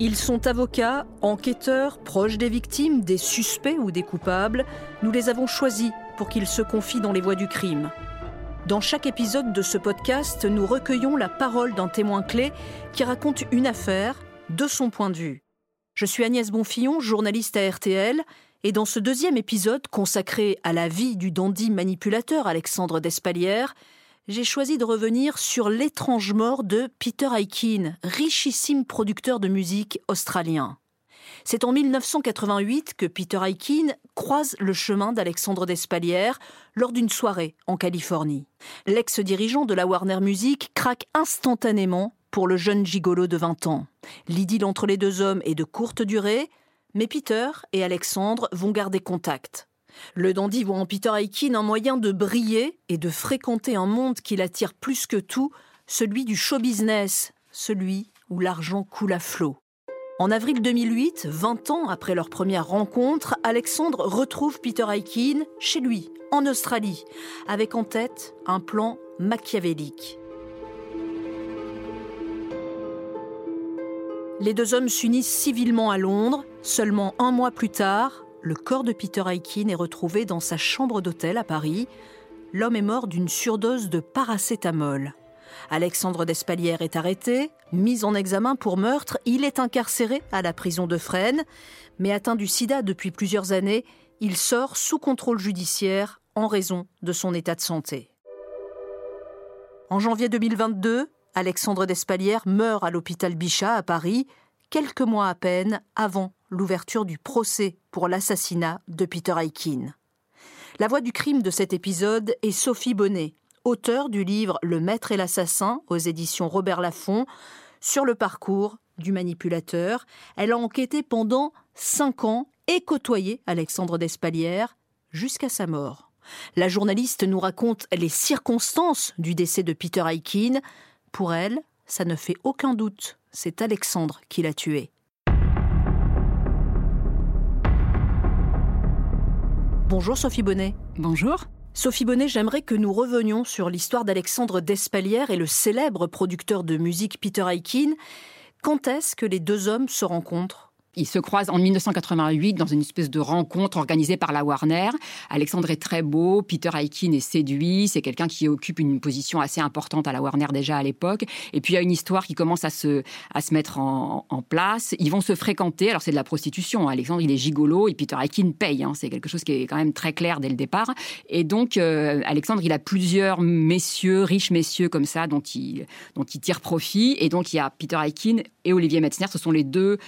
Ils sont avocats, enquêteurs, proches des victimes, des suspects ou des coupables. Nous les avons choisis pour qu'ils se confient dans les voies du crime. Dans chaque épisode de ce podcast, nous recueillons la parole d'un témoin clé qui raconte une affaire de son point de vue. Je suis Agnès Bonfillon, journaliste à RTL, et dans ce deuxième épisode consacré à la vie du dandy manipulateur Alexandre Despalières, j'ai choisi de revenir sur l'étrange mort de Peter Aikin, richissime producteur de musique australien. C'est en 1988 que Peter Aikin croise le chemin d'Alexandre Despalières lors d'une soirée en Californie. L'ex-dirigeant de la Warner Music craque instantanément pour le jeune gigolo de 20 ans. L'idylle entre les deux hommes est de courte durée, mais Peter et Alexandre vont garder contact. Le dandy voit en Peter Aikin un moyen de briller et de fréquenter un monde qui l'attire plus que tout, celui du show business, celui où l'argent coule à flot. En avril 2008, 20 ans après leur première rencontre, Alexandre retrouve Peter Aikin chez lui, en Australie, avec en tête un plan machiavélique. Les deux hommes s'unissent civilement à Londres. Seulement un mois plus tard, le corps de Peter Aikin est retrouvé dans sa chambre d'hôtel à Paris. L'homme est mort d'une surdose de paracétamol. Alexandre Despalières est arrêté, mis en examen pour meurtre. Il est incarcéré à la prison de Fresnes, mais atteint du sida depuis plusieurs années, il sort sous contrôle judiciaire en raison de son état de santé. En janvier 2022, Alexandre Despalières meurt à l'hôpital Bichat à Paris, quelques mois à peine avant l'ouverture du procès pour l'assassinat de Peter Aikin. La voix du crime de cet épisode est Sophie Bonnet, auteure du livre Le maître et l'assassin aux éditions Robert Laffont sur le parcours du manipulateur. Elle a enquêté pendant cinq ans et côtoyé Alexandre Despalières jusqu'à sa mort. La journaliste nous raconte les circonstances du décès de Peter Aikin. Pour elle, ça ne fait aucun doute, c'est Alexandre qui l'a tué. Bonjour Sophie Bonnet. Bonjour. Sophie Bonnet, j'aimerais que nous revenions sur l'histoire d'Alexandre Despalières et le célèbre producteur de musique Peter Aikin. Quand est-ce que les deux hommes se rencontrent? Ils se croisent en 1988 dans une espèce de rencontre organisée par la Warner. Alexandre est très beau, Peter Aikin est séduit, c'est quelqu'un qui occupe une position assez importante à la Warner déjà à l'époque. Et puis il y a une histoire qui commence à se, à se mettre en, place. Ils vont se fréquenter, alors c'est de la prostitution. Alexandre il est gigolo et Peter Aikin paye, hein. c'est quelque chose qui est quand même très clair dès le départ. Et donc euh, Alexandre il a plusieurs messieurs, riches messieurs comme ça, dont il, dont il tire profit. Et donc il y a Peter Aikin et Olivier Metzner, ce sont les deux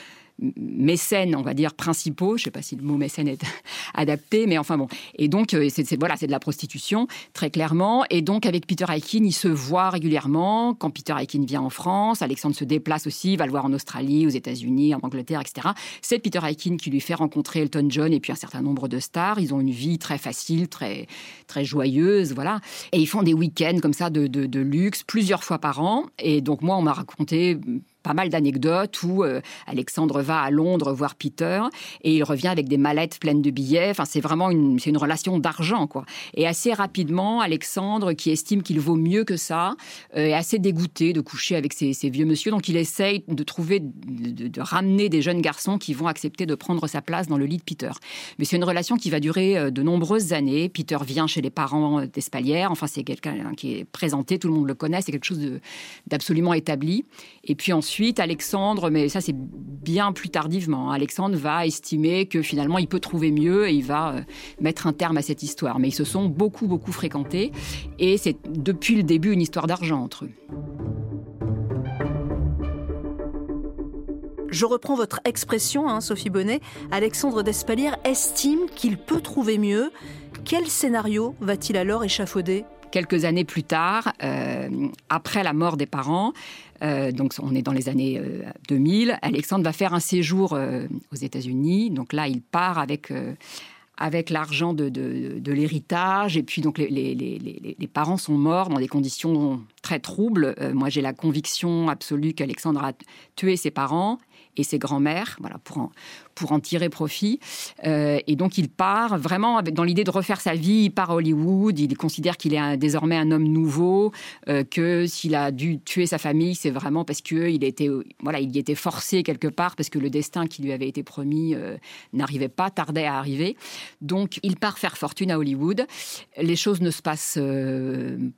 mécènes, on va dire, principaux. Je ne sais pas si le mot mécène est adapté, mais enfin bon. Et donc, euh, c'est voilà, c'est de la prostitution, très clairement. Et donc, avec Peter Aikin, il se voit régulièrement. Quand Peter Aikin vient en France, Alexandre se déplace aussi, va le voir en Australie, aux États-Unis, en Angleterre, etc. C'est Peter Aikin qui lui fait rencontrer Elton John et puis un certain nombre de stars. Ils ont une vie très facile, très, très joyeuse, voilà. Et ils font des week-ends comme ça de, de, de luxe plusieurs fois par an. Et donc, moi, on m'a raconté pas mal d'anecdotes où euh, Alexandre va à Londres voir Peter et il revient avec des mallettes pleines de billets. Enfin, c'est vraiment une, c'est une relation d'argent, quoi. Et assez rapidement, Alexandre, qui estime qu'il vaut mieux que ça, euh, est assez dégoûté de coucher avec ces, vieux monsieur. Donc, il essaye de trouver, de, ramener des jeunes garçons qui vont accepter de prendre sa place dans le lit de Peter. Mais c'est une relation qui va durer euh, de nombreuses années. Peter vient chez les parents d'Espalière. Enfin, c'est quelqu'un qui est présenté, tout le monde le connaît. C'est quelque chose d'absolument établi. Et puis ensuite, Ensuite, Alexandre, mais ça c'est bien plus tardivement, hein, Alexandre va estimer que finalement il peut trouver mieux et il va euh, mettre un terme à cette histoire. Mais ils se sont beaucoup, beaucoup fréquentés et c'est depuis le début une histoire d'argent entre eux. Je reprends votre expression, hein, Sophie Bonnet. Alexandre Despalières estime qu'il peut trouver mieux. Quel scénario va-t-il alors échafauder? Quelques années plus tard, euh, après la mort des parents, euh, donc on est dans les années 2000, euh, Alexandre va faire un séjour aux États-Unis. Donc là, il part avec avec l'argent de, de, l'héritage. Et puis, donc, les, les, les, parents sont morts dans des conditions très trouble. moi, j'ai la conviction absolue qu'Alexandre a tué ses parents et ses grands-mères, voilà, pour en, pour en tirer profit. Euh, et donc il part vraiment dans l'idée de refaire sa vie. Il part à Hollywood. Il considère qu'il est désormais un homme nouveau, euh, que s'il a dû tuer sa famille, c'est vraiment parce qu'il était, voilà, il y était forcé quelque part parce que le destin qui lui avait été promis euh, n'arrivait pas, tardait à arriver. Donc il part faire fortune à Hollywood. Les choses ne se passent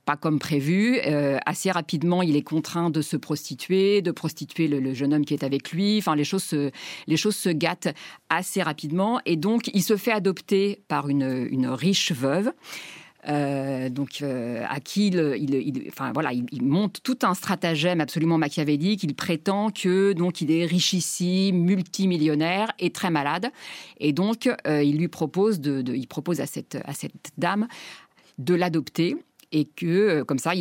pas comme prévu. assez rapidement, il est contraint de se prostituer, de prostituer le, jeune homme qui est avec lui. Enfin, les choses se, les choses se gâtent assez rapidement. Et donc, il se fait adopter par une, une riche veuve. Euh, donc euh, à qui il, enfin voilà, il, monte tout un stratagème absolument machiavélique. Il prétend que donc il est richissime, multimillionnaire et très malade, et donc euh, il lui propose de, il propose à cette à cette dame de l'adopter et que euh, comme ça,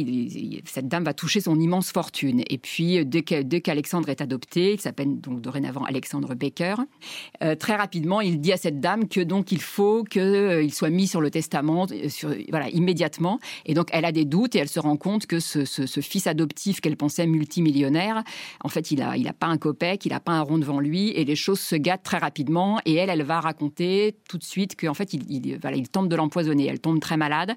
cette dame va toucher son immense fortune. Et puis, euh, dès qu'Alexandre est adopté, il s'appelle donc dorénavant Alexandre Baker, euh, très rapidement, il dit à cette dame que donc il faut qu'il soit mis sur le testament, voilà, immédiatement. Et donc, elle a des doutes et elle se rend compte que ce, fils adoptif qu'elle pensait multimillionnaire, en fait, il il a pas un copec, il n'a pas un rond devant lui, et les choses se gâtent très rapidement. Et elle, elle va raconter tout de suite qu'en fait, il, il, il tente de l'empoisonner. Elle tombe très malade.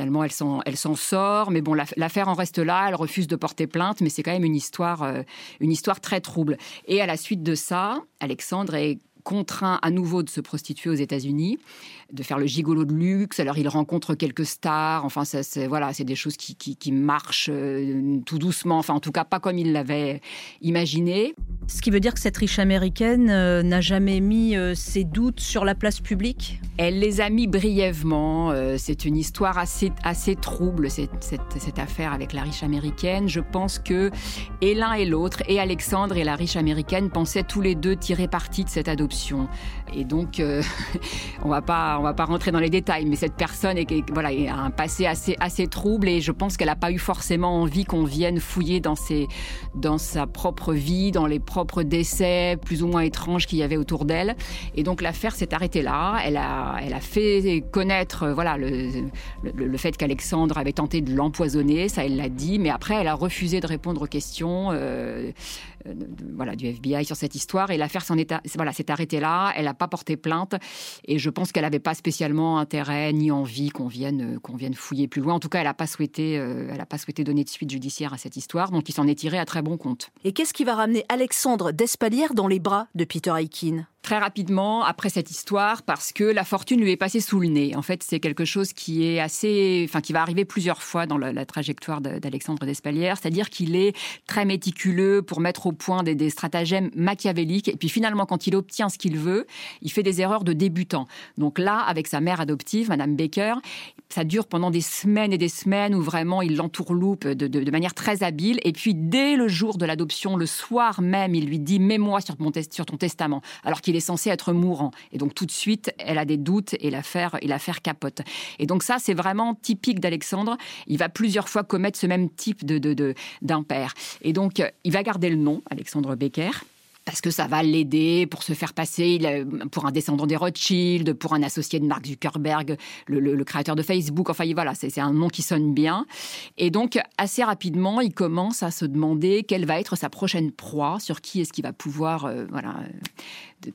Elle s'en, elle s'en sort, mais bon, l'affaire en reste là. Elle refuse de porter plainte, mais c'est quand même une histoire, euh, une histoire très trouble. Et à la suite de ça, Alexandre est contraint à nouveau de se prostituer aux États-Unis, de faire le gigolo de luxe. Alors il rencontre quelques stars. Enfin, ça, c'est voilà, c'est des choses qui, qui, marchent euh, tout doucement. Enfin, en tout cas, pas comme il l'avait imaginé. Ce qui veut dire que cette riche américaine euh, n'a jamais mis euh, ses doutes sur la place publique? Elle les a mis brièvement. c'est une histoire assez, assez trouble, cette, cette, cette, affaire avec la riche américaine. Je pense que et l'un et l'autre, et Alexandre et la riche américaine, pensaient tous les deux tirer parti de cette adoption et donc, on va pas, on va pas rentrer dans les détails, mais cette personne est, voilà, a un passé assez, assez trouble et je pense qu'elle n'a pas eu forcément envie qu'on vienne fouiller dans, ses, dans sa propre vie, dans les propres décès plus ou moins étranges qu'il y avait autour d'elle. Et donc, l'affaire s'est arrêtée là. Elle a, elle a fait connaître, voilà, le, le, fait qu'Alexandre avait tenté de l'empoisonner, ça elle l'a dit, mais après, elle a refusé de répondre aux questions. Euh, euh, voilà, du FBI sur cette histoire. Et l'affaire s'est arrêtée là. Elle n'a pas porté plainte. Et je pense qu'elle n'avait pas spécialement intérêt ni envie qu'on vienne, qu'on vienne fouiller plus loin. En tout cas, elle n'a pas souhaité, euh, elle pas souhaité donner de suite judiciaire à cette histoire. Donc, il s'en est tiré à très bon compte. Et qu'est-ce qui va ramener Alexandre Despalières dans les bras de Peter Aikin très rapidement après cette histoire parce que la fortune lui est passée sous le nez. En fait, c'est quelque chose qui est assez, enfin, qui va arriver plusieurs fois dans la, trajectoire d'Alexandre Despalières, c'est-à-dire qu'il est très méticuleux pour mettre au point des, stratagèmes machiavéliques. Et puis finalement, quand il obtient ce qu'il veut, il fait des erreurs de débutant. Donc là, avec sa mère adoptive, Madame Baker, ça dure pendant des semaines et des semaines où vraiment il l'entourloupe de, manière très habile. Et puis dès le jour de l'adoption, le soir même, il lui dit mets-moi sur, sur ton testament, alors qu'il est censé être mourant. Et donc tout de suite, elle a des doutes et l'affaire, et l'affaire capote. Et donc ça, c'est vraiment typique d'Alexandre. Il va plusieurs fois commettre ce même type de, d'impair. Et donc, il va garder le nom, Alexandre Becker parce que ça va l'aider pour se faire passer pour un descendant des Rothschild, pour un associé de Mark Zuckerberg, le, créateur de Facebook. Enfin, voilà, c'est un nom qui sonne bien. Et donc, assez rapidement, il commence à se demander quelle va être sa prochaine proie, sur qui est-ce qu'il va pouvoir euh, voilà,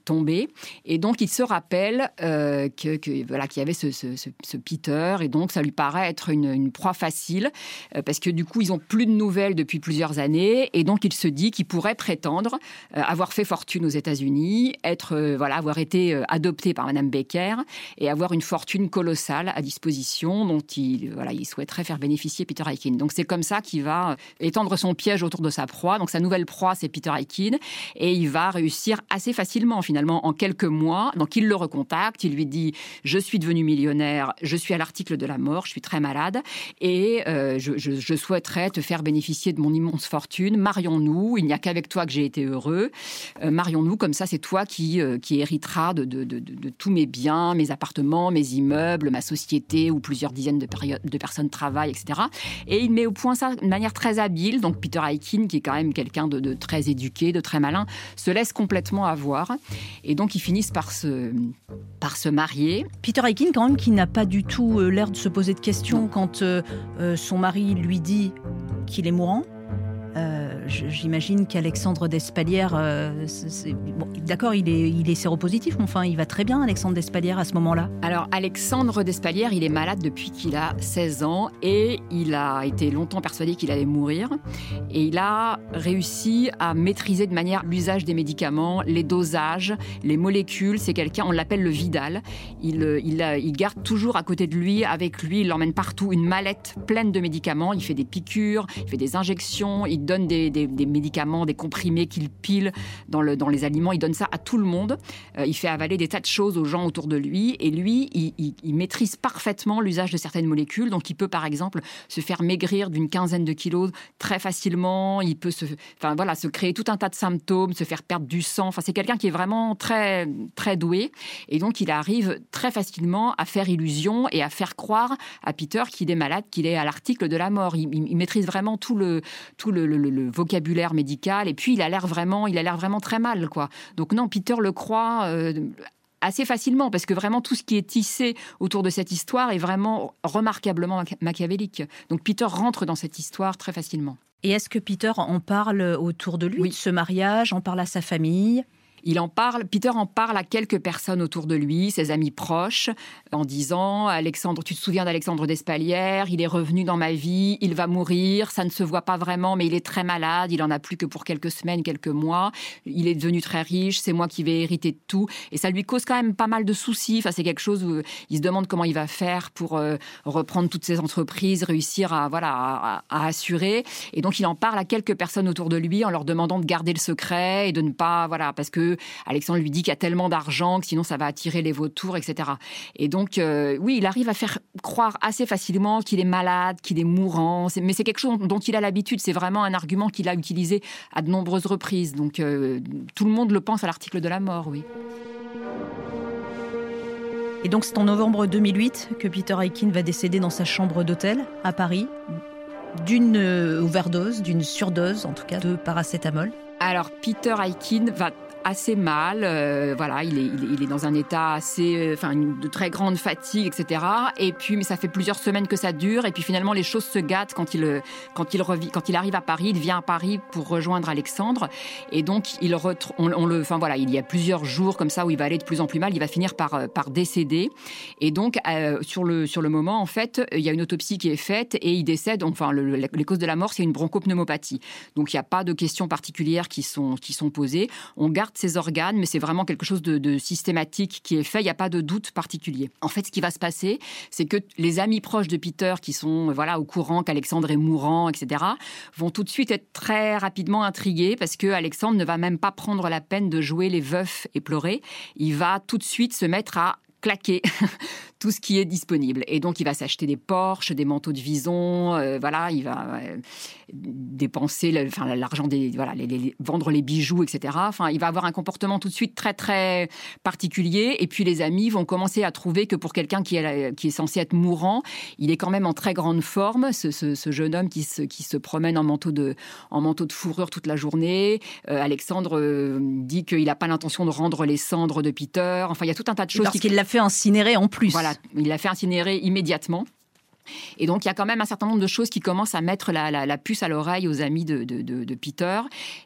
tomber. Et donc, il se rappelle euh, que, voilà qu'il y avait ce, Peter, et donc ça lui paraît être une, proie facile, euh, parce que du coup, ils ont plus de nouvelles depuis plusieurs années, et donc il se dit qu'il pourrait prétendre euh, avoir fait fortune aux États-Unis, être voilà avoir été adopté par Madame Baker et avoir une fortune colossale à disposition, dont il voilà il souhaiterait faire bénéficier Peter Aikin. Donc c'est comme ça qu'il va étendre son piège autour de sa proie. Donc sa nouvelle proie, c'est Peter Aikin, et il va réussir assez facilement finalement en quelques mois. Donc il le recontacte, il lui dit je suis devenu millionnaire, je suis à l'article de la mort, je suis très malade et euh, je, souhaiterais te faire bénéficier de mon immense fortune. Marions-nous, il n'y a qu'avec toi que j'ai été heureux. Euh, marions-nous, comme ça c'est toi qui, euh, qui hériteras de, de, tous mes biens, mes appartements, mes immeubles, ma société où plusieurs dizaines de, de personnes travaillent, etc. Et il met au point ça de manière très habile. Donc Peter Aikin, qui est quand même quelqu'un de, très éduqué, de très malin, se laisse complètement avoir Et donc, ils finissent par se, par se marier. Peter Aikin, quand même, qui n'a pas du tout euh, l'air de se poser de questions quand euh, son mari lui dit qu'il est mourant. J'imagine qu'Alexandre Despalières, euh, d'accord, il est, séropositif, mais enfin, il va très bien, Alexandre Despalières, à ce moment-là. Alors, Alexandre Despalières, il est malade depuis qu'il a 16 ans et il a été longtemps persuadé qu'il allait mourir. Et il a réussi à maîtriser de manière l'usage des médicaments, les dosages, les molécules. C'est quelqu'un, on l'appelle le Vidal. Il, il garde toujours à côté de lui, avec lui, il l'emmène partout, une mallette pleine de médicaments. Il fait des piqûres, il fait des injections, il donne des des, médicaments, des comprimés qu'il pile dans, le, les aliments. Il donne ça à tout le monde. Euh, il fait avaler des tas de choses aux gens autour de lui. Et lui, il, maîtrise parfaitement l'usage de certaines molécules. Donc, il peut, par exemple, se faire maigrir d'une quinzaine de kilos très facilement. Il peut se, enfin, voilà, se créer tout un tas de symptômes, se faire perdre du sang. Enfin, c'est quelqu'un qui est vraiment très, très doué. Et donc, il arrive très facilement à faire illusion et à faire croire à Peter qu'il est malade, qu'il est à l'article de la mort. Il, maîtrise vraiment tout le, tout le, le vocabulaire vocabulaire médical. Et puis, il a l'air vraiment, il a l'air vraiment très mal, quoi. Donc non, Peter le croit. Euh, assez facilement, parce que vraiment tout ce qui est tissé autour de cette histoire est vraiment remarquablement machiavélique. Donc Peter rentre dans cette histoire très facilement. Et est-ce que Peter en parle autour de lui, de ce mariage, en parle à sa famille? Il en parle, Peter en parle à quelques personnes autour de lui, ses amis proches, en disant Alexandre, tu te souviens d'Alexandre Despalières, il est revenu dans ma vie, il va mourir, ça ne se voit pas vraiment, mais il est très malade, il en a plus que pour quelques semaines, quelques mois, il est devenu très riche, c'est moi qui vais hériter de tout, et ça lui cause quand même pas mal de soucis. Enfin, c'est quelque chose où il se demande comment il va faire pour euh, reprendre toutes ses entreprises, réussir à voilà à, assurer, et donc il en parle à quelques personnes autour de lui en leur demandant de garder le secret et de ne pas voilà parce que Alexandre lui dit qu'il y a tellement d'argent que sinon ça va attirer les vautours, etc. Et donc, euh, oui, il arrive à faire croire assez facilement qu'il est malade, qu'il est mourant, mais c'est quelque chose dont il a l'habitude. C'est vraiment un argument qu'il a utilisé à de nombreuses reprises. Donc, euh, tout le monde le pense à l'article de la mort, oui. Et donc c'est en novembre 2008 que Peter Aikin va décéder dans sa chambre d'hôtel à Paris d'une euh, overdose, d'une surdose en tout cas de paracétamol. Alors Peter Aikin va assez mal. Euh, voilà, il est, dans un état assez, euh, enfin, de très grande fatigue, etc. Et puis, mais ça fait plusieurs semaines que ça dure. Et puis finalement, les choses se gâtent quand il, euh, quand il revit, quand il arrive à Paris. Il vient à Paris pour rejoindre Alexandre. Et donc, il on, le, enfin voilà, il y a plusieurs jours comme ça où il va aller de plus en plus mal. Il va finir par, par décéder. Et donc, sur le, sur le moment, en fait, il y a une autopsie qui est faite et il décède. Enfin, les causes de la mort, c'est une bronchopneumopathie. Donc, il n'y a pas de questions particulières qui sont, qui sont posées. On garde ses organes, mais c'est vraiment quelque chose de, systématique qui est fait. Il n'y a pas de doute particulier. En fait, ce qui va se passer, c'est que les amis proches de Peter, qui sont voilà au courant qu'Alexandre est mourant, etc., vont tout de suite être très rapidement intrigués parce que Alexandre ne va même pas prendre la peine de jouer les veufs et pleurer. Il va tout de suite se mettre à claquer tout ce qui est disponible. Et donc, il va s'acheter des Porsche, des manteaux de vison, euh, voilà, il va euh, dépenser l'argent des, voilà, les, vendre les bijoux, etc. Enfin, il va avoir un comportement tout de suite très, très particulier. Et puis, les amis vont commencer à trouver que pour quelqu'un qui est, qui est censé être mourant, il est quand même en très grande forme, ce, ce, jeune homme qui se, qui se promène en manteau de, en manteau de fourrure toute la journée. Euh, Alexandre dit qu'il n'a pas l'intention de rendre les cendres de Peter. Enfin, il y a tout un tas de choses. Parce qu'il l'a fait incinérer en plus. Voilà, il l'a fait incinérer immédiatement. Et donc, il y a quand même un certain nombre de choses qui commencent à mettre la, puce à l'oreille aux amis de, Peter.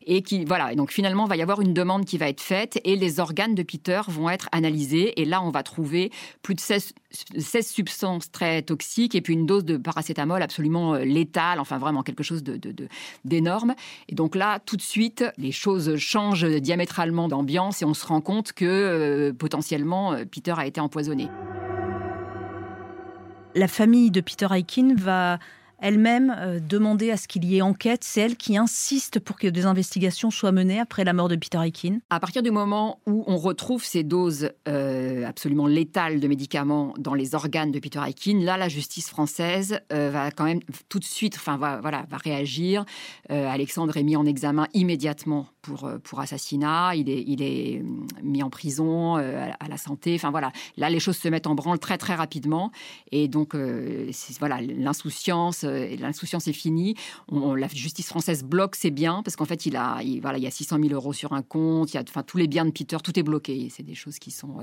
Et qui, voilà. Et donc, finalement, il va y avoir une demande qui va être faite et les organes de Peter vont être analysés. Et là, on va trouver plus de 16, 16 substances très toxiques et puis une dose de paracétamol absolument euh, létale. Enfin, vraiment quelque chose d'énorme. Et donc là, tout de suite, les choses changent diamétralement d'ambiance et on se rend compte que euh, potentiellement, euh, Peter a été empoisonné la famille de Peter Aikin va elle-même euh, demander à ce qu'il y ait enquête. C'est elle qui insiste pour que des investigations soient menées après la mort de Peter Aikin. À partir du moment où on retrouve ces doses euh, absolument létales de médicaments dans les organes de Peter Aikin, là, la justice française euh, va quand même tout de suite, enfin, va, voilà, va réagir. Alexandre est mis en examen immédiatement pour, pour assassinat. Il est, il est mis en prison à la santé. Enfin, voilà. Là, les choses se mettent en branle très, très rapidement. Et donc, voilà, l'insouciance l'insouciance est finie. la justice française bloque ses biens parce qu'en fait, il a, voilà, il y a 600 000 euros sur un compte. Il y a, enfin, tous les biens de Peter, tout est bloqué. C'est des choses qui sont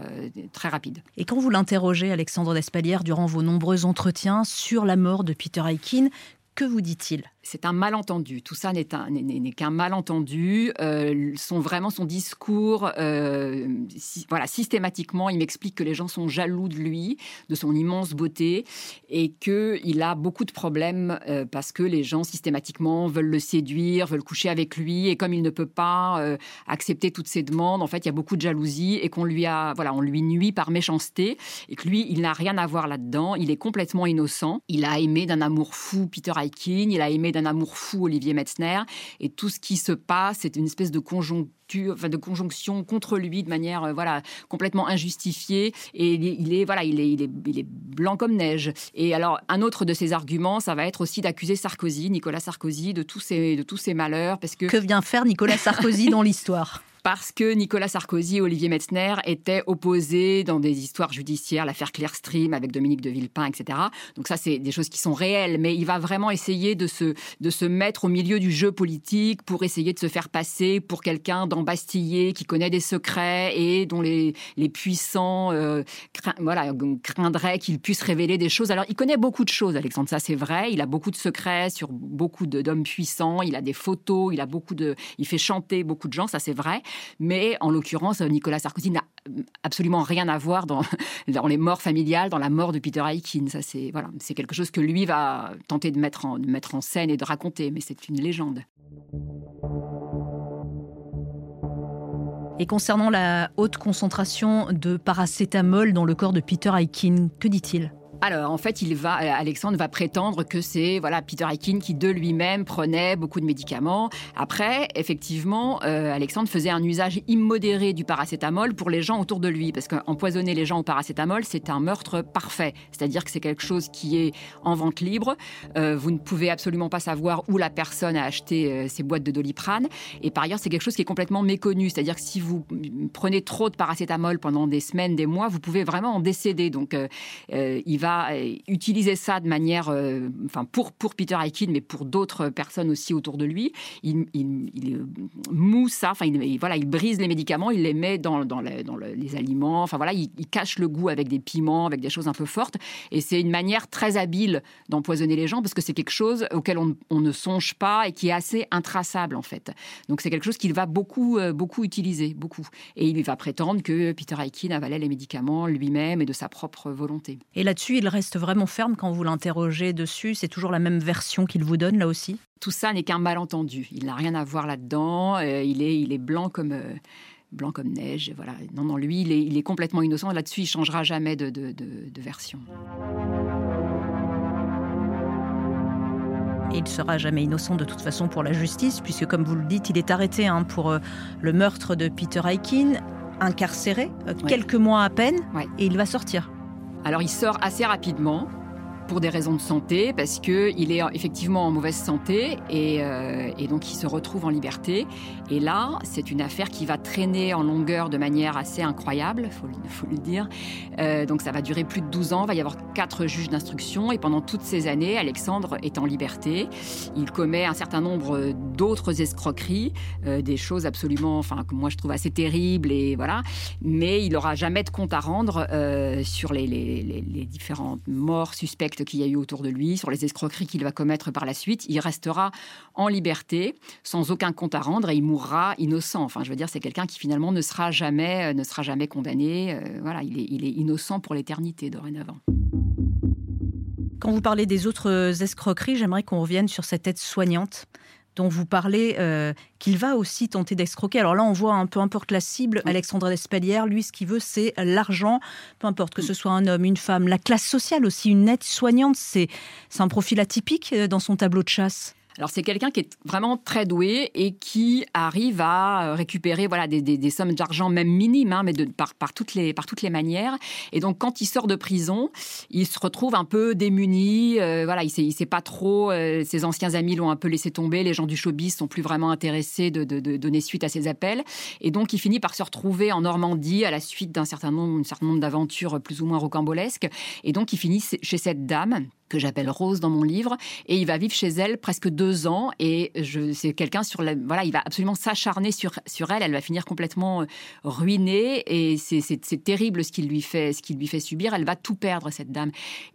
très rapides. Et quand vous l'interrogez, Alexandre Despalières, durant vos nombreux entretiens sur la mort de Peter Aikin, que vous dit-il? C'est un malentendu. Tout ça n'est qu'un malentendu. Euh, son, vraiment son discours, euh, voilà, systématiquement, il m'explique que les gens sont jaloux de lui, de son immense beauté, et qu'il a beaucoup de problèmes euh, parce que les gens systématiquement veulent le séduire, veulent coucher avec lui, et comme il ne peut pas accepter toutes ses demandes, en fait, il y a beaucoup de jalousie et qu'on lui voilà, lui nuit par méchanceté, et que lui, il n'a rien à voir là-dedans. Il est complètement innocent. Il a aimé d'un amour fou Peter Aikin, il a aimé d'un amour fou Olivier Metzner. Et tout ce qui se passe, c'est une espèce de conjoncture, enfin de conjonction contre lui de manière euh, voilà complètement injustifiée. Et il est, voilà, il est, il est, blanc comme neige. Et alors un autre de ses arguments, ça va être aussi d'accuser Sarkozy, Nicolas Sarkozy, de tous ses, de tous ses malheurs, parce que que vient faire Nicolas Sarkozy dans l'histoire? Parce que Nicolas Sarkozy et Olivier Metzner étaient opposés dans des histoires judiciaires, l'affaire Clearstream avec Dominique de Villepin, etc. Donc ça, c'est des choses qui sont réelles, mais il va vraiment essayer de se, de se mettre au milieu du jeu politique pour essayer de se faire passer pour quelqu'un d'embastillé, qui connaît des secrets et dont les, les puissants euh, voilà, craindraient qu'il puisse révéler des choses. Alors, il connaît beaucoup de choses, Alexandre, ça c'est vrai. Il a beaucoup de secrets sur beaucoup d'hommes puissants, il a des photos, il a beaucoup de... Il fait chanter beaucoup de gens, ça c'est vrai. Mais en l'occurrence, Nicolas Sarkozy n'a absolument rien à voir dans, dans, les morts familiales, dans la mort de Peter Aikin. Ça, c'est voilà, c'est quelque chose que lui va tenter de mettre, en, de mettre en scène et de raconter, mais c'est une légende. Et concernant la haute concentration de paracétamol dans le corps de Peter Aikin, que dit-il? Alors, en fait, euh, Alexandre va prétendre que c'est voilà Peter Aikin qui de lui-même prenait beaucoup de médicaments. Après, effectivement, euh, Alexandre faisait un usage immodéré du paracétamol pour les gens autour de lui, parce qu'empoisonner les gens au paracétamol, c'est un meurtre parfait. C'est-à-dire que c'est quelque chose qui est en vente libre. Euh, vous ne pouvez absolument pas savoir où la personne a acheté ces boîtes de doliprane. Et par ailleurs, c'est quelque chose qui est complètement méconnu. C'est-à-dire que si vous prenez trop de paracétamol pendant des semaines, des mois, vous pouvez vraiment en décéder. Donc, il va euh, utiliser ça de manière, euh, enfin pour pour Peter Aikin, mais pour d'autres personnes aussi autour de lui. Il, il, mousse ça, enfin il, voilà, il brise les médicaments, il les met dans, dans, les aliments, enfin voilà, il, cache le goût avec des piments, avec des choses un peu fortes. Et c'est une manière très habile d'empoisonner les gens parce que c'est quelque chose auquel on, ne songe pas et qui est assez intraçable en fait. Donc c'est quelque chose qu'il va beaucoup euh, beaucoup utiliser, beaucoup. Et il va prétendre que Peter Aikin avalait les médicaments lui-même et de sa propre volonté. Et là-dessus, il reste vraiment ferme quand vous l'interrogez dessus? C'est toujours la même version qu'il vous donne là aussi? Tout ça n'est qu'un malentendu. Il n'a rien à voir là-dedans. Euh, il, est, il est blanc comme... Euh, blanc comme neige, voilà. Non, non, lui, il est, il est complètement innocent. Là-dessus, il changera jamais de, de, de version. Il sera jamais innocent de toute façon pour la justice, puisque comme vous le dites, il est arrêté hein, pour euh, le meurtre de Peter Aikin, incarcéré quelques mois à peine, et il va sortir. Alors il sort assez rapidement pour des raisons de santé, parce qu'il est effectivement en mauvaise santé euh, et, donc il se retrouve en liberté. Et là, c'est une affaire qui va traîner en longueur de manière assez incroyable, il faut, le dire. Euh, donc ça va durer plus de 12 ans, il va y avoir quatre juges d'instruction et pendant toutes ces années, Alexandre est en liberté. Il commet un certain nombre d'autres escroqueries, euh, des choses absolument, enfin que moi je trouve assez terribles et voilà. Mais il n'aura jamais de compte à rendre sur les, les différentes morts suspectes qu'il y a eu autour de lui, sur les escroqueries qu'il va commettre par la suite. Il restera en liberté, sans aucun compte à rendre, et il mourra innocent. Enfin, je veux dire, c'est quelqu'un qui finalement ne sera jamais, euh, ne sera jamais condamné. Euh, voilà, il est, il est innocent pour l'éternité dorénavant. Quand vous parlez des autres escroqueries, j'aimerais qu'on revienne sur cette aide soignante dont vous parlez, euh, qu'il va aussi tenter d'escroquer. Alors là, on voit un peu importe la cible. Alexandre Despalières, lui, ce qu'il veut, c'est l'argent, peu importe que ce soit un homme, une femme, la classe sociale aussi, une aide soignante. C'est un profil atypique euh, dans son tableau de chasse. Alors c'est quelqu'un qui est vraiment très doué et qui arrive à euh, récupérer voilà des, sommes d'argent même minimes, hein, mais par, toutes les, par toutes les manières. Et donc quand il sort de prison, il se retrouve un peu démuni. Euh, voilà, il sait, il sait pas trop. Euh, ses anciens amis l'ont un peu laissé tomber. Les gens du showbiz sont plus vraiment intéressés de, de, donner suite à ses appels. Et donc il finit par se retrouver en Normandie à la suite d'un certain nombre, certain nombre d'aventures plus ou moins rocambolesques. Et donc il finit chez cette dame que j'appelle Rose dans mon livre, et il va vivre chez elle presque deux ans, et c'est quelqu'un sur la, voilà, il va absolument s'acharner sur, sur elle, elle va finir complètement euh, ruinée, et c'est terrible ce qu'il lui fait, ce qu'il lui fait subir, elle va tout perdre cette dame,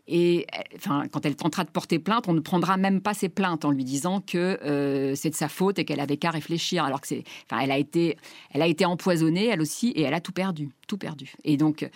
et enfin quand elle tentera de porter plainte, on ne prendra même pas ses plaintes en lui disant que euh, c'est de sa faute et qu'elle avait qu'à réfléchir, alors que c'est, enfin elle a été, elle a été empoisonnée elle aussi, et elle a tout perdu, tout perdu, et donc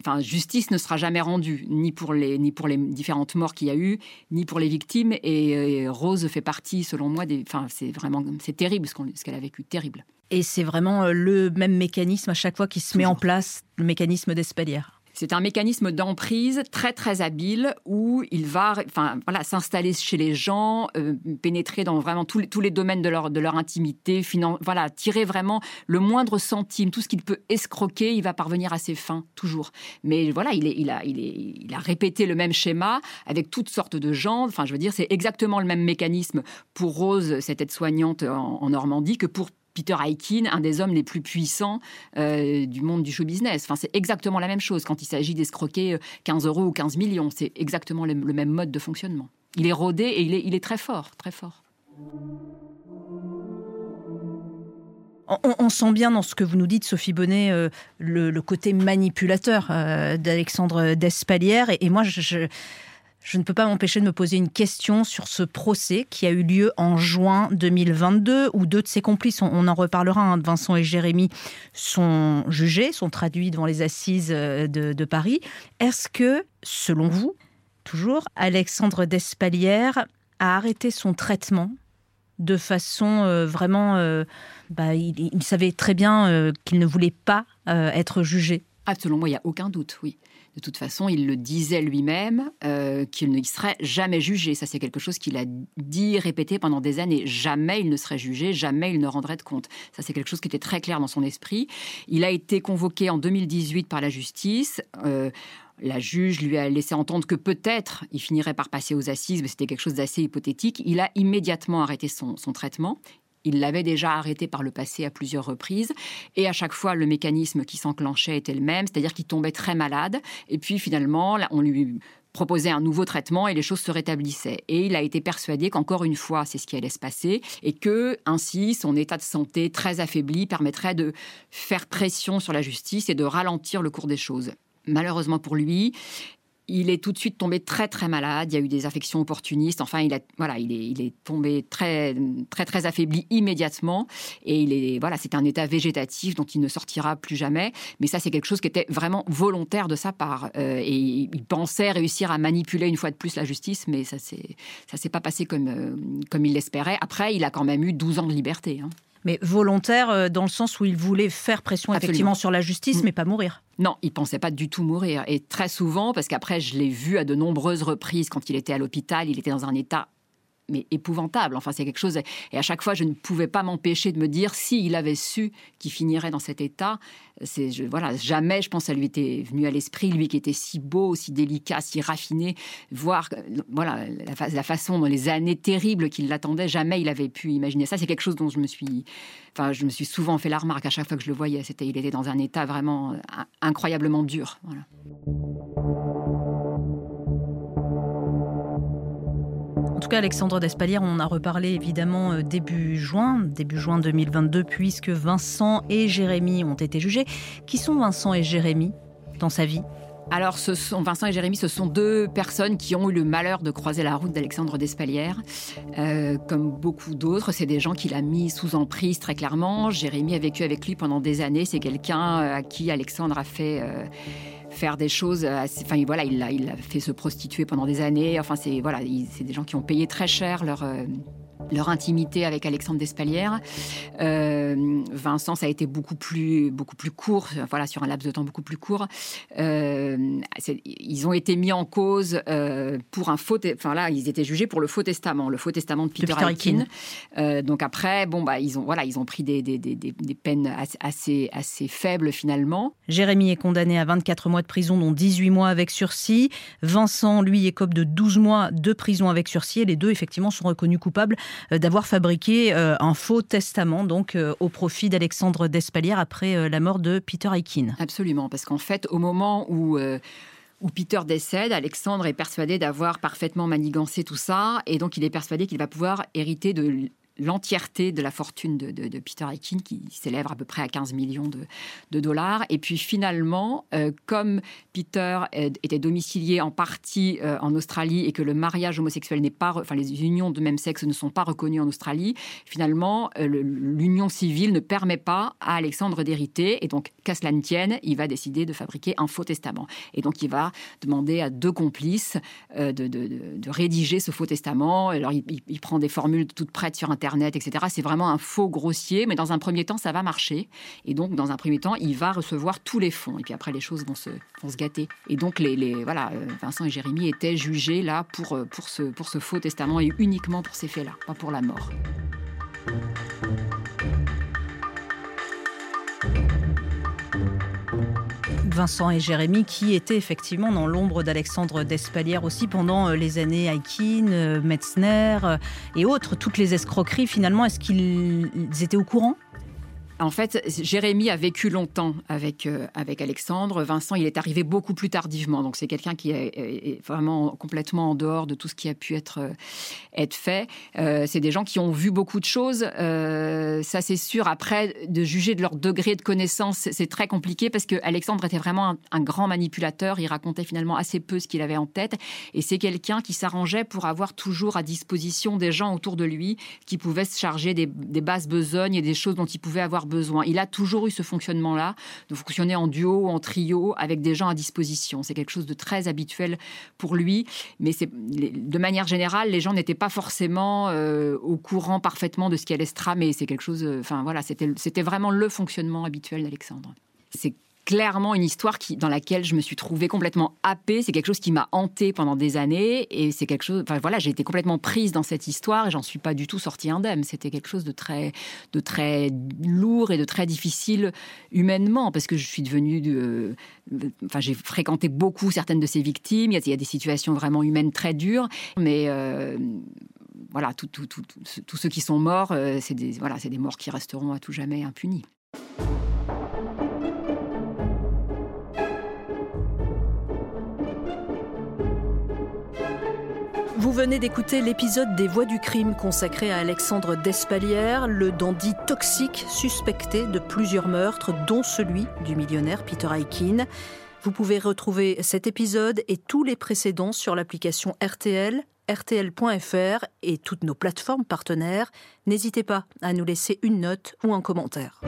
enfin, justice ne sera jamais rendue, ni pour les, ni pour les différentes morts qu'il y a eu, ni pour les victimes. Et, Rose fait partie, selon moi, des, enfin, c'est vraiment, c'est terrible ce qu'elle a vécu, terrible. Et c'est vraiment euh, le même mécanisme à chaque fois qui se met en place, le mécanisme d'Espalière. C'est un mécanisme d'emprise très très habile où il va enfin, voilà, s'installer chez les gens, euh, pénétrer dans vraiment tous les, domaines de leur, de leur intimité, voilà, tirer vraiment le moindre centime, tout ce qu'il peut escroquer, il va parvenir à ses fins, toujours. Mais voilà, il, a, il a répété le même schéma avec toutes sortes de gens. Enfin, je veux dire, c'est exactement le même mécanisme pour Rose, cette aide-soignante en, en Normandie, que pour Peter Aikin, un des hommes les plus puissants euh, du monde du show business. Enfin, c'est exactement la même chose quand il s'agit d'escroquer 15 euh, euros ou 15 millions. C'est exactement le, même mode de fonctionnement. Il est rodé et il est, très fort, très fort. On, sent bien dans ce que vous nous dites, Sophie Bonnet, euh, le, côté manipulateur d'Alexandre Despalières. Et, moi, je ne peux pas m'empêcher de me poser une question sur ce procès qui a eu lieu en juin 2022, où deux de ses complices, on, en reparlera, hein, Vincent et Jérémy, sont jugés, sont traduits devant les assises euh, de, Paris. Est-ce que, selon vous, toujours, Alexandre Despalières a arrêté son traitement de façon euh, vraiment... Euh, bah, il, savait très bien qu'il ne voulait pas être jugé? Absolument, moi, il n'y a aucun doute, oui. De toute façon, il le disait lui-même euh, qu'il ne serait jamais jugé. Ça, c'est quelque chose qu'il a dit, répété pendant des années. Jamais il ne serait jugé, jamais il ne rendrait de compte. Ça, c'est quelque chose qui était très clair dans son esprit. Il a été convoqué en 2018 par la justice. Euh, la juge lui a laissé entendre que peut-être il finirait par passer aux assises, mais c'était quelque chose d'assez hypothétique. Il a immédiatement arrêté son traitement. Il l'avait déjà arrêté par le passé à plusieurs reprises. Et à chaque fois, le mécanisme qui s'enclenchait était le même, c'est-à-dire qu'il tombait très malade. Et puis finalement, on lui proposait un nouveau traitement et les choses se rétablissaient. Et il a été persuadé qu'encore une fois, c'est ce qui allait se passer et que ainsi son état de santé très affaibli permettrait de faire pression sur la justice et de ralentir le cours des choses. Malheureusement pour lui, il est tout de suite tombé très très malade. Il y a eu des affections opportunistes. Enfin, il a voilà, il est, tombé très très très affaibli immédiatement. Et il est voilà, c'est un état végétatif dont il ne sortira plus jamais. Mais ça, c'est quelque chose qui était vraiment volontaire de sa part. Euh, et il pensait réussir à manipuler une fois de plus la justice, mais ça s'est ça s'est pas passé comme euh, comme il l'espérait. Après, il a quand même eu 12 ans de liberté. Hein mais volontaire euh, dans le sens où il voulait faire pression effectivement sur la justice, mm. mais pas mourir. Non, il pensait pas du tout mourir. Et très souvent, parce qu'après, je l'ai vu à de nombreuses reprises quand il était à l'hôpital, il était dans un état mais épouvantable. Enfin, c'est quelque chose. Et à chaque fois, je ne pouvais pas m'empêcher de me dire s'il avait su qu'il finirait dans cet état. C'est voilà, jamais, je pense, ça lui était venu à l'esprit, lui qui était si beau, si délicat, si raffiné, voir voilà la, la façon dans les années terribles qui l'attendaient. Jamais il avait pu imaginer ça. C'est quelque chose dont je me suis, enfin, je me suis souvent fait la remarque à chaque fois que je le voyais. C'était, il était dans un état vraiment euh, incroyablement dur. Voilà. Alexandre Despalières, on a reparlé évidemment euh, début juin, début juin 2022, puisque Vincent et Jérémy ont été jugés. Qui sont Vincent et Jérémy dans sa vie? Alors, ce sont, Vincent et Jérémy, ce sont deux personnes qui ont eu le malheur de croiser la route d'Alexandre Despalières. Euh, comme beaucoup d'autres, c'est des gens qu'il a mis sous emprise très clairement. Jérémy a vécu avec lui pendant des années. C'est quelqu'un euh, à qui Alexandre a fait faire des choses. enfin, voilà, il a, il fait se prostituer pendant des années. Enfin, c'est voilà, c'est des gens qui ont payé très cher leur euh, leur intimité avec Alexandre Despalières. Euh, Vincent, ça a été beaucoup plus, beaucoup plus court, voilà, sur un laps de temps beaucoup plus court. Euh, ils ont été mis en cause euh, pour un faux, enfin là, ils étaient jugés pour le faux testament, le faux testament de Peter, Peter euh, donc après, bon bah, ils ont, voilà, ils ont pris des, des, des, des, peines assez, assez faibles finalement. Jérémy est condamné à 24 mois de prison, dont 18 mois avec sursis. Vincent, lui, écope de 12 mois de prison avec sursis. Et les deux, effectivement, sont reconnus coupables d'avoir fabriqué euh, un faux testament donc euh, au profit d'Alexandre Despalières après la mort de Peter Aikin. Absolument, parce qu'en fait, au moment où où Peter décède, Alexandre est persuadé d'avoir parfaitement manigancé tout ça, et donc il est persuadé qu'il va pouvoir hériter de l'entièreté de la fortune de, Peter Aikin, qui s'élève à peu près à 15 millions de, dollars. Et puis finalement, euh, comme Peter était domicilié en partie euh, en Australie et que le mariage homosexuel n'est pas, enfin les unions de même sexe ne sont pas reconnues en Australie, finalement, euh, l'union civile ne permet pas à Alexandre d'hériter. Et donc, qu'à cela ne tienne, il va décider de fabriquer un faux testament. Et donc, il va demander à deux complices de, rédiger ce faux testament. Alors, il, il prend des formules toutes prêtes sur Internet etc. C'est vraiment un faux grossier, mais dans un premier temps, ça va marcher. Et donc, dans un premier temps, il va recevoir tous les fonds. Et puis après, les choses vont se, gâter. Et donc, les, voilà, euh, Vincent et Jérémy étaient jugés là pour, euh, pour, ce, pour ce faux testament et uniquement pour ces faits-là, pas pour la mort. Vincent et Jérémy, qui étaient effectivement dans l'ombre d'Alexandre Despalières aussi pendant euh, les années Aikin, euh, Metzner euh, et autres, toutes les escroqueries finalement. Est-ce qu'ils étaient au courant? En fait, Jérémy a vécu longtemps avec, euh, avec Alexandre. Vincent, il est arrivé beaucoup plus tardivement. Donc, c'est quelqu'un qui est, vraiment complètement en dehors de tout ce qui a pu être, euh, être fait. Euh, c'est des gens qui ont vu beaucoup de choses. ça, c'est sûr. Après, de juger de leur degré de connaissance, c'est très compliqué parce que Alexandre était vraiment un, grand manipulateur. Il racontait finalement assez peu ce qu'il avait en tête. Et c'est quelqu'un qui s'arrangeait pour avoir toujours à disposition des gens autour de lui qui pouvaient se charger des, des basses besognes et des choses dont il pouvait avoir besoin. Il a toujours eu ce fonctionnement-là, de fonctionner en duo en trio avec des gens à disposition. C'est quelque chose de très habituel pour lui, mais c'est de manière générale, les gens n'étaient pas forcément euh, au courant parfaitement de ce qui allait se tramer. C'est quelque chose, euh, enfin voilà, c'était vraiment le fonctionnement habituel d'Alexandre. C'est clairement une histoire dans laquelle je me suis trouvée complètement happée. C'est quelque chose qui m'a hantée pendant des années et c'est quelque chose. Enfin voilà, j'ai été complètement prise dans cette histoire et j'en suis pas du tout sortie indemne. C'était quelque chose de très, de très lourd et de très difficile humainement parce que je suis devenue. De, enfin, j'ai fréquenté beaucoup certaines de ces victimes. Il y a, des situations vraiment humaines très dures, mais euh, voilà, tous ceux qui sont morts, euh, c'est des, des morts qui resteront à tout jamais impunis. Venez d'écouter l'épisode des Voix du crime consacré à Alexandre Despalières, le dandy toxique suspecté de plusieurs meurtres, dont celui du millionnaire Peter Aikin. Vous pouvez retrouver cet épisode et tous les précédents sur l'application RTL, rtl.fr et toutes nos plateformes partenaires. N'hésitez pas à nous laisser une note ou un commentaire.